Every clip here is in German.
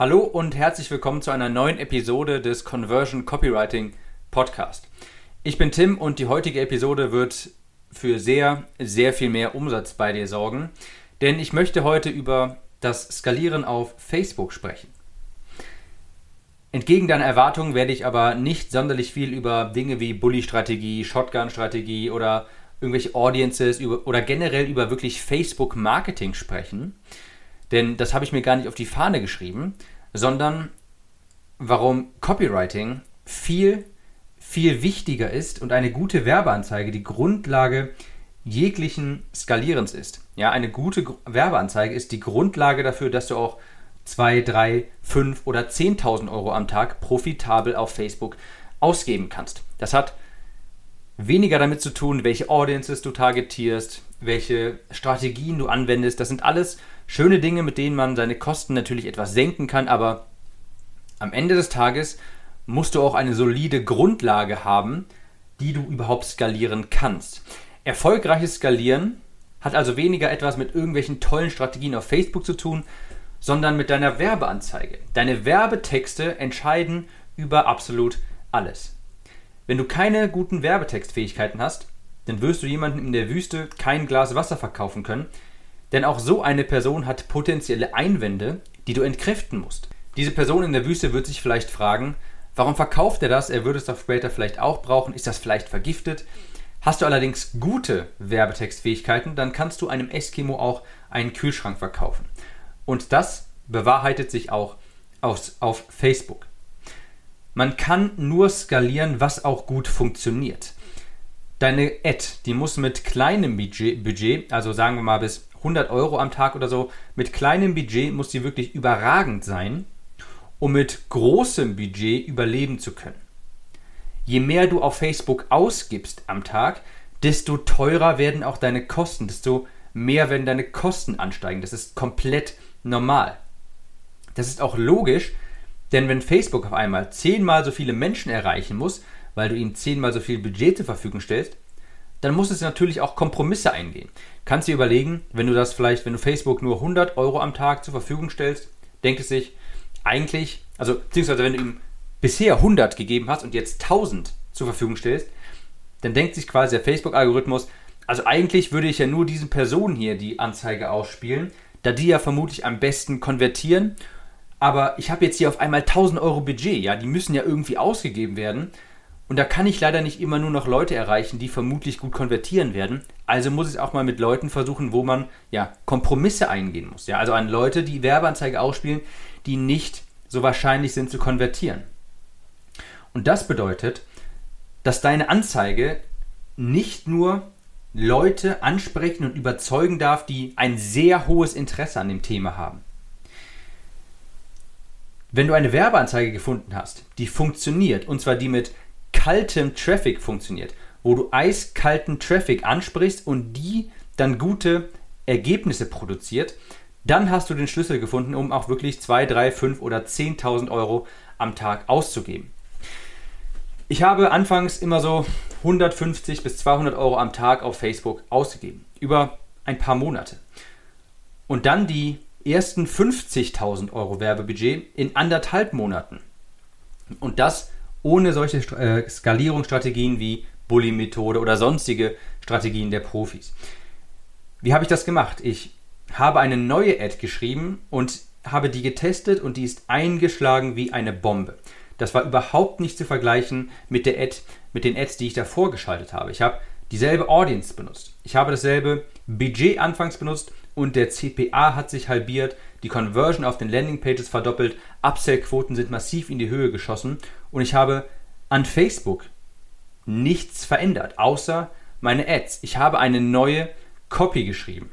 Hallo und herzlich willkommen zu einer neuen Episode des Conversion Copywriting Podcast. Ich bin Tim und die heutige Episode wird für sehr, sehr viel mehr Umsatz bei dir sorgen, denn ich möchte heute über das Skalieren auf Facebook sprechen. Entgegen deiner Erwartungen werde ich aber nicht sonderlich viel über Dinge wie Bully-Strategie, Shotgun-Strategie oder irgendwelche Audiences oder generell über wirklich Facebook-Marketing sprechen. Denn das habe ich mir gar nicht auf die Fahne geschrieben, sondern warum Copywriting viel, viel wichtiger ist und eine gute Werbeanzeige die Grundlage jeglichen Skalierens ist. Ja, eine gute Werbeanzeige ist die Grundlage dafür, dass du auch 2, 3, 5 oder 10.000 Euro am Tag profitabel auf Facebook ausgeben kannst. Das hat weniger damit zu tun, welche Audiences du targetierst, welche Strategien du anwendest. Das sind alles schöne Dinge, mit denen man seine Kosten natürlich etwas senken kann, aber am Ende des Tages musst du auch eine solide Grundlage haben, die du überhaupt skalieren kannst. Erfolgreiches Skalieren hat also weniger etwas mit irgendwelchen tollen Strategien auf Facebook zu tun, sondern mit deiner Werbeanzeige. Deine Werbetexte entscheiden über absolut alles. Wenn du keine guten Werbetextfähigkeiten hast, dann wirst du jemandem in der Wüste kein Glas Wasser verkaufen können, denn auch so eine Person hat potenzielle Einwände, die du entkräften musst. Diese Person in der Wüste wird sich vielleicht fragen, warum verkauft er das? Er würde es doch später vielleicht auch brauchen. Ist das vielleicht vergiftet? Hast du allerdings gute Werbetextfähigkeiten, dann kannst du einem Eskimo auch einen Kühlschrank verkaufen. Und das bewahrheitet sich auch auf, auf Facebook. Man kann nur skalieren, was auch gut funktioniert. Deine Ad, die muss mit kleinem Budget, Budget, also sagen wir mal bis 100 Euro am Tag oder so. Mit kleinem Budget muss die wirklich überragend sein, um mit großem Budget überleben zu können. Je mehr du auf Facebook ausgibst am Tag, desto teurer werden auch deine Kosten, desto mehr werden deine Kosten ansteigen. Das ist komplett normal. Das ist auch logisch, denn wenn Facebook auf einmal zehnmal so viele Menschen erreichen muss, weil du ihnen zehnmal so viel Budget zur Verfügung stellst, dann muss es natürlich auch Kompromisse eingehen. Kannst du dir überlegen, wenn du das vielleicht, wenn du Facebook nur 100 Euro am Tag zur Verfügung stellst, denkt es sich eigentlich, also beziehungsweise wenn du ihm bisher 100 gegeben hast und jetzt 1000 zur Verfügung stellst, dann denkt sich quasi der Facebook-Algorithmus, also eigentlich würde ich ja nur diesen Personen hier die Anzeige ausspielen, da die ja vermutlich am besten konvertieren. Aber ich habe jetzt hier auf einmal 1000 Euro Budget, ja, die müssen ja irgendwie ausgegeben werden. Und da kann ich leider nicht immer nur noch Leute erreichen, die vermutlich gut konvertieren werden. Also muss ich es auch mal mit Leuten versuchen, wo man ja Kompromisse eingehen muss. Ja, also an Leute, die Werbeanzeige ausspielen, die nicht so wahrscheinlich sind zu konvertieren. Und das bedeutet, dass deine Anzeige nicht nur Leute ansprechen und überzeugen darf, die ein sehr hohes Interesse an dem Thema haben. Wenn du eine Werbeanzeige gefunden hast, die funktioniert, und zwar die mit kaltem Traffic funktioniert, wo du eiskalten Traffic ansprichst und die dann gute Ergebnisse produziert, dann hast du den Schlüssel gefunden, um auch wirklich 2, 3, 5 oder 10.000 Euro am Tag auszugeben. Ich habe anfangs immer so 150 bis 200 Euro am Tag auf Facebook ausgegeben, über ein paar Monate. Und dann die ersten 50.000 Euro Werbebudget in anderthalb Monaten. Und das ohne solche äh, Skalierungsstrategien wie Bully-Methode oder sonstige Strategien der Profis. Wie habe ich das gemacht? Ich habe eine neue Ad geschrieben und habe die getestet und die ist eingeschlagen wie eine Bombe. Das war überhaupt nicht zu vergleichen mit der Ad, mit den Ads, die ich davor geschaltet habe. Ich habe dieselbe Audience benutzt. Ich habe dasselbe Budget anfangs benutzt und der CPA hat sich halbiert, die Conversion auf den Landingpages verdoppelt, Upsell-Quoten sind massiv in die Höhe geschossen und ich habe an Facebook nichts verändert, außer meine Ads. Ich habe eine neue Copy geschrieben.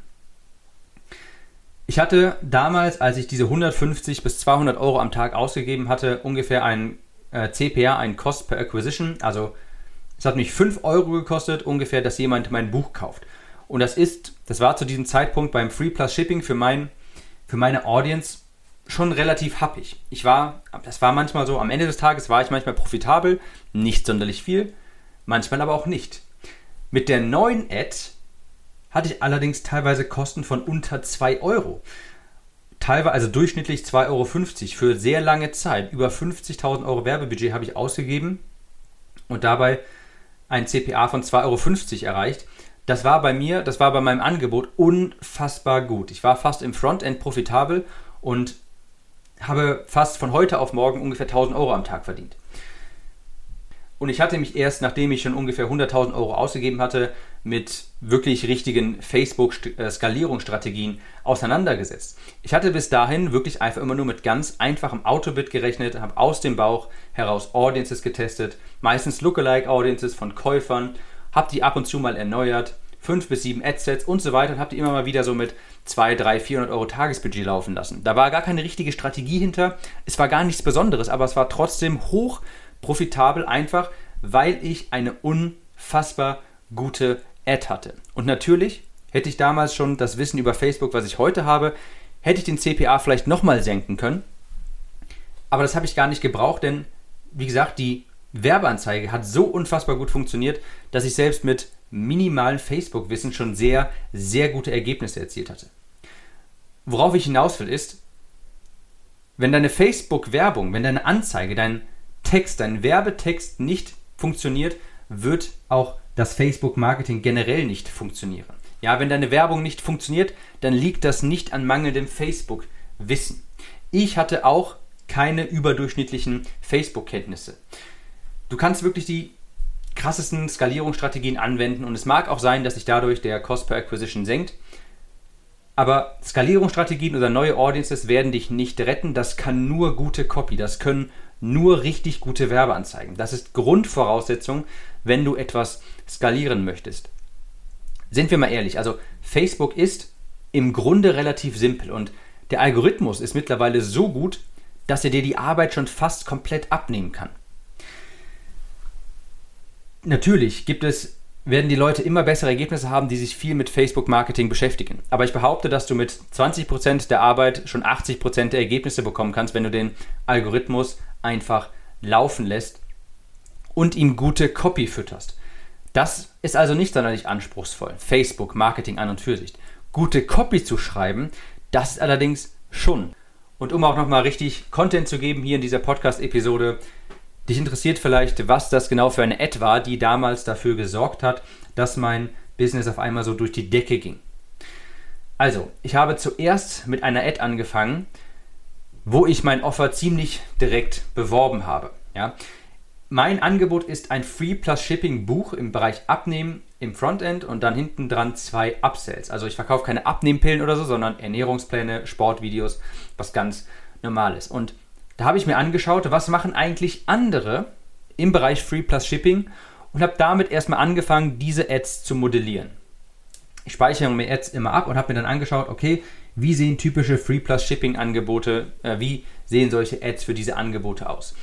Ich hatte damals, als ich diese 150 bis 200 Euro am Tag ausgegeben hatte, ungefähr ein äh, CPA, ein Cost per Acquisition. Also es hat mich 5 Euro gekostet, ungefähr, dass jemand mein Buch kauft. Und das ist, das war zu diesem Zeitpunkt beim Free Plus Shipping für, mein, für meine Audience schon relativ happig. Ich war, das war manchmal so, am Ende des Tages war ich manchmal profitabel, nicht sonderlich viel, manchmal aber auch nicht. Mit der neuen Ad hatte ich allerdings teilweise Kosten von unter 2 Euro. teilweise, also durchschnittlich 2,50 Euro für sehr lange Zeit. Über 50.000 Euro Werbebudget habe ich ausgegeben und dabei ein CPA von 2,50 Euro erreicht. Das war bei mir, das war bei meinem Angebot unfassbar gut. Ich war fast im Frontend profitabel und habe fast von heute auf morgen ungefähr 1000 Euro am Tag verdient. Und ich hatte mich erst, nachdem ich schon ungefähr 100.000 Euro ausgegeben hatte, mit wirklich richtigen Facebook-Skalierungsstrategien auseinandergesetzt. Ich hatte bis dahin wirklich einfach immer nur mit ganz einfachem Autobit gerechnet, habe aus dem Bauch heraus Audiences getestet, meistens Lookalike-Audiences von Käufern, habe die ab und zu mal erneuert, 5 bis 7 Adsets und so weiter und habe die immer mal wieder so mit 2, 3, 400 Euro Tagesbudget laufen lassen. Da war gar keine richtige Strategie hinter, es war gar nichts Besonderes, aber es war trotzdem hoch profitabel, einfach weil ich eine unfassbar gute Ad hatte. Und natürlich hätte ich damals schon das Wissen über Facebook, was ich heute habe, hätte ich den CPA vielleicht nochmal senken können. Aber das habe ich gar nicht gebraucht, denn wie gesagt, die Werbeanzeige hat so unfassbar gut funktioniert, dass ich selbst mit minimalen Facebook-Wissen schon sehr, sehr gute Ergebnisse erzielt hatte. Worauf ich hinaus will, ist, wenn deine Facebook-Werbung, wenn deine Anzeige, dein Text, dein Werbetext nicht funktioniert, wird auch das Facebook-Marketing generell nicht funktionieren. Ja, wenn deine Werbung nicht funktioniert, dann liegt das nicht an mangelndem Facebook-Wissen. Ich hatte auch keine überdurchschnittlichen Facebook-Kenntnisse. Du kannst wirklich die krassesten Skalierungsstrategien anwenden und es mag auch sein, dass sich dadurch der Cost per Acquisition senkt. Aber Skalierungsstrategien oder neue Audiences werden dich nicht retten. Das kann nur gute Copy. Das können nur richtig gute Werbeanzeigen. Das ist Grundvoraussetzung, wenn du etwas skalieren möchtest. Sind wir mal ehrlich, also Facebook ist im Grunde relativ simpel und der Algorithmus ist mittlerweile so gut, dass er dir die Arbeit schon fast komplett abnehmen kann. Natürlich gibt es, werden die Leute immer bessere Ergebnisse haben, die sich viel mit Facebook-Marketing beschäftigen. Aber ich behaupte, dass du mit 20% der Arbeit schon 80% der Ergebnisse bekommen kannst, wenn du den Algorithmus einfach laufen lässt und ihm gute Copy fütterst. Das ist also nicht sonderlich anspruchsvoll. Facebook, Marketing an und für sich. Gute Copy zu schreiben, das ist allerdings schon. Und um auch nochmal richtig Content zu geben hier in dieser Podcast-Episode, dich interessiert vielleicht, was das genau für eine Ad war, die damals dafür gesorgt hat, dass mein Business auf einmal so durch die Decke ging. Also, ich habe zuerst mit einer Ad angefangen, wo ich mein Offer ziemlich direkt beworben habe. Ja. Mein Angebot ist ein Free Plus Shipping Buch im Bereich Abnehmen im Frontend und dann hinten dran zwei Upsells. Also ich verkaufe keine Abnehmpillen oder so, sondern Ernährungspläne, Sportvideos, was ganz normales. Und da habe ich mir angeschaut, was machen eigentlich andere im Bereich Free Plus Shipping und habe damit erstmal angefangen, diese Ads zu modellieren. Ich speichere mir Ads immer ab und habe mir dann angeschaut, okay, wie sehen typische Free Plus Shipping Angebote, äh, wie sehen solche Ads für diese Angebote aus?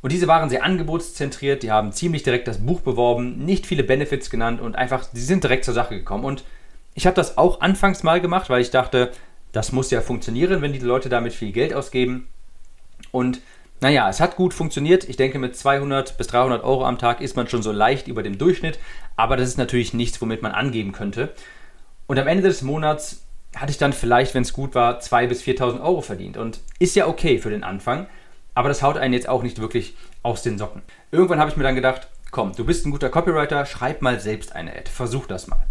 Und diese waren sehr angebotszentriert, die haben ziemlich direkt das Buch beworben, nicht viele Benefits genannt und einfach, sie sind direkt zur Sache gekommen. Und ich habe das auch anfangs mal gemacht, weil ich dachte, das muss ja funktionieren, wenn die Leute damit viel Geld ausgeben. Und naja, es hat gut funktioniert. Ich denke, mit 200 bis 300 Euro am Tag ist man schon so leicht über dem Durchschnitt. Aber das ist natürlich nichts, womit man angeben könnte. Und am Ende des Monats hatte ich dann vielleicht, wenn es gut war, 2.000 bis 4.000 Euro verdient. Und ist ja okay für den Anfang, aber das haut einen jetzt auch nicht wirklich aus den Socken. Irgendwann habe ich mir dann gedacht, komm, du bist ein guter Copywriter, schreib mal selbst eine Ad, versuch das mal.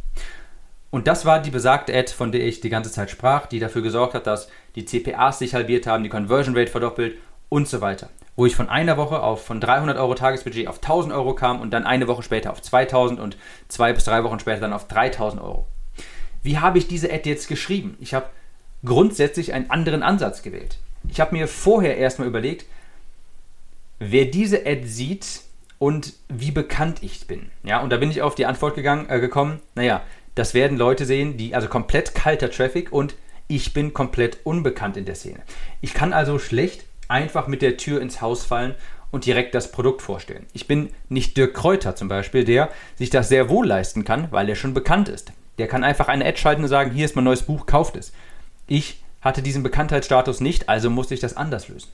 Und das war die besagte Ad, von der ich die ganze Zeit sprach, die dafür gesorgt hat, dass die CPAs sich halbiert haben, die Conversion Rate verdoppelt und so weiter. Wo ich von einer Woche auf von 300 Euro Tagesbudget auf 1000 Euro kam und dann eine Woche später auf 2000 und zwei bis drei Wochen später dann auf 3000 Euro. Wie habe ich diese Ad jetzt geschrieben? Ich habe grundsätzlich einen anderen Ansatz gewählt. Ich habe mir vorher erstmal überlegt, wer diese Ad sieht und wie bekannt ich bin. Ja, und da bin ich auf die Antwort gegangen, äh, gekommen, naja, das werden Leute sehen, die, also komplett kalter Traffic und ich bin komplett unbekannt in der Szene. Ich kann also schlecht einfach mit der Tür ins Haus fallen und direkt das Produkt vorstellen. Ich bin nicht Dirk Kräuter zum Beispiel, der sich das sehr wohl leisten kann, weil er schon bekannt ist. Der kann einfach eine Ad schalten und sagen, hier ist mein neues Buch, kauft es. Ich hatte diesen Bekanntheitsstatus nicht, also musste ich das anders lösen.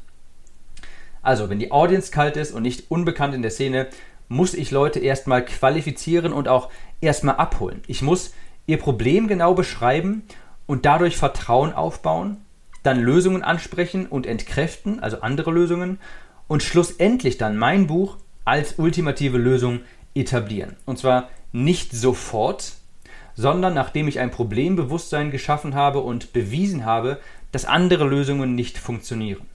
Also, wenn die Audience kalt ist und nicht unbekannt in der Szene, muss ich Leute erstmal qualifizieren und auch erstmal abholen. Ich muss ihr Problem genau beschreiben und dadurch Vertrauen aufbauen dann Lösungen ansprechen und entkräften, also andere Lösungen, und schlussendlich dann mein Buch als ultimative Lösung etablieren. Und zwar nicht sofort, sondern nachdem ich ein Problembewusstsein geschaffen habe und bewiesen habe, dass andere Lösungen nicht funktionieren.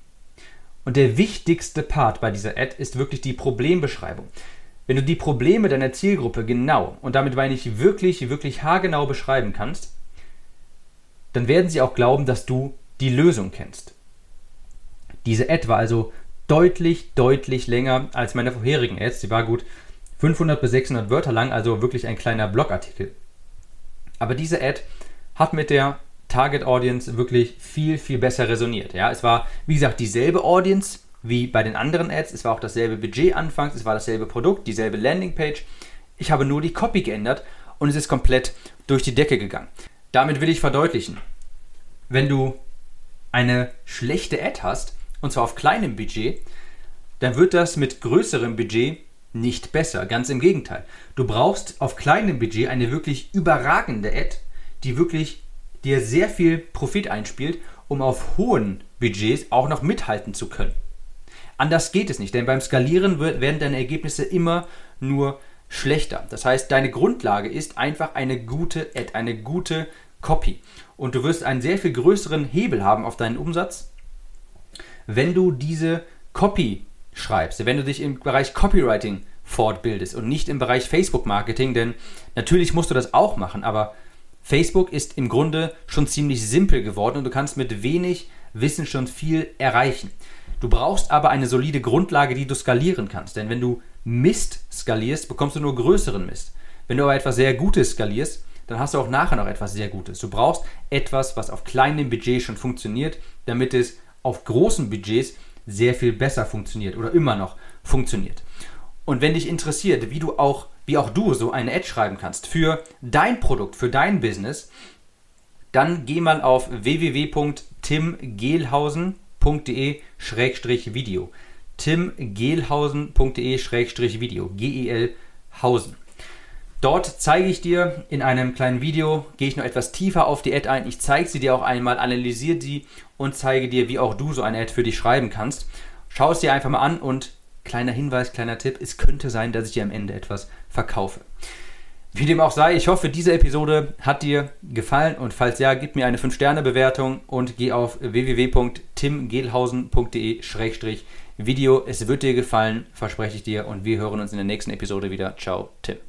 Und der wichtigste Part bei dieser Ad ist wirklich die Problembeschreibung. Wenn du die Probleme deiner Zielgruppe genau, und damit meine ich wirklich, wirklich haargenau beschreiben kannst, dann werden sie auch glauben, dass du die Lösung kennst. Diese Ad war also deutlich, deutlich länger als meine vorherigen Ads. Sie war gut 500 bis 600 Wörter lang, also wirklich ein kleiner Blogartikel. Aber diese Ad hat mit der Target Audience wirklich viel, viel besser resoniert. Ja, es war, wie gesagt, dieselbe Audience wie bei den anderen Ads. Es war auch dasselbe Budget anfangs, es war dasselbe Produkt, dieselbe Landingpage. Ich habe nur die Copy geändert und es ist komplett durch die Decke gegangen. Damit will ich verdeutlichen, wenn du eine schlechte Ad hast, und zwar auf kleinem Budget, dann wird das mit größerem Budget nicht besser. Ganz im Gegenteil. Du brauchst auf kleinem Budget eine wirklich überragende Ad, die wirklich dir sehr viel Profit einspielt, um auf hohen Budgets auch noch mithalten zu können. Anders geht es nicht, denn beim Skalieren werden deine Ergebnisse immer nur schlechter. Das heißt, deine Grundlage ist einfach eine gute Ad, eine gute Copy. Und du wirst einen sehr viel größeren Hebel haben auf deinen Umsatz, wenn du diese Copy schreibst, wenn du dich im Bereich Copywriting fortbildest und nicht im Bereich Facebook-Marketing, denn natürlich musst du das auch machen, aber Facebook ist im Grunde schon ziemlich simpel geworden und du kannst mit wenig Wissen schon viel erreichen. Du brauchst aber eine solide Grundlage, die du skalieren kannst, denn wenn du Mist skalierst, bekommst du nur größeren Mist. Wenn du aber etwas sehr Gutes skalierst, dann hast du auch nachher noch etwas sehr Gutes. Du brauchst etwas, was auf kleinem Budget schon funktioniert, damit es auf großen Budgets sehr viel besser funktioniert oder immer noch funktioniert. Und wenn dich interessiert, wie du auch, wie auch du so eine Ad schreiben kannst für dein Produkt, für dein Business, dann geh mal auf www.timgehlhausen.de-video. timgehlhausen.de-video. G-E-L Hausen. Dort zeige ich dir in einem kleinen Video, gehe ich noch etwas tiefer auf die Ad ein. Ich zeige sie dir auch einmal, analysiere sie und zeige dir, wie auch du so eine Ad für dich schreiben kannst. Schau es dir einfach mal an und kleiner Hinweis, kleiner Tipp, es könnte sein, dass ich dir am Ende etwas verkaufe. Wie dem auch sei, ich hoffe, diese Episode hat dir gefallen und falls ja, gib mir eine 5-Sterne-Bewertung und geh auf www.timgehlhausen.de-video. Es wird dir gefallen, verspreche ich dir und wir hören uns in der nächsten Episode wieder. Ciao, Tim.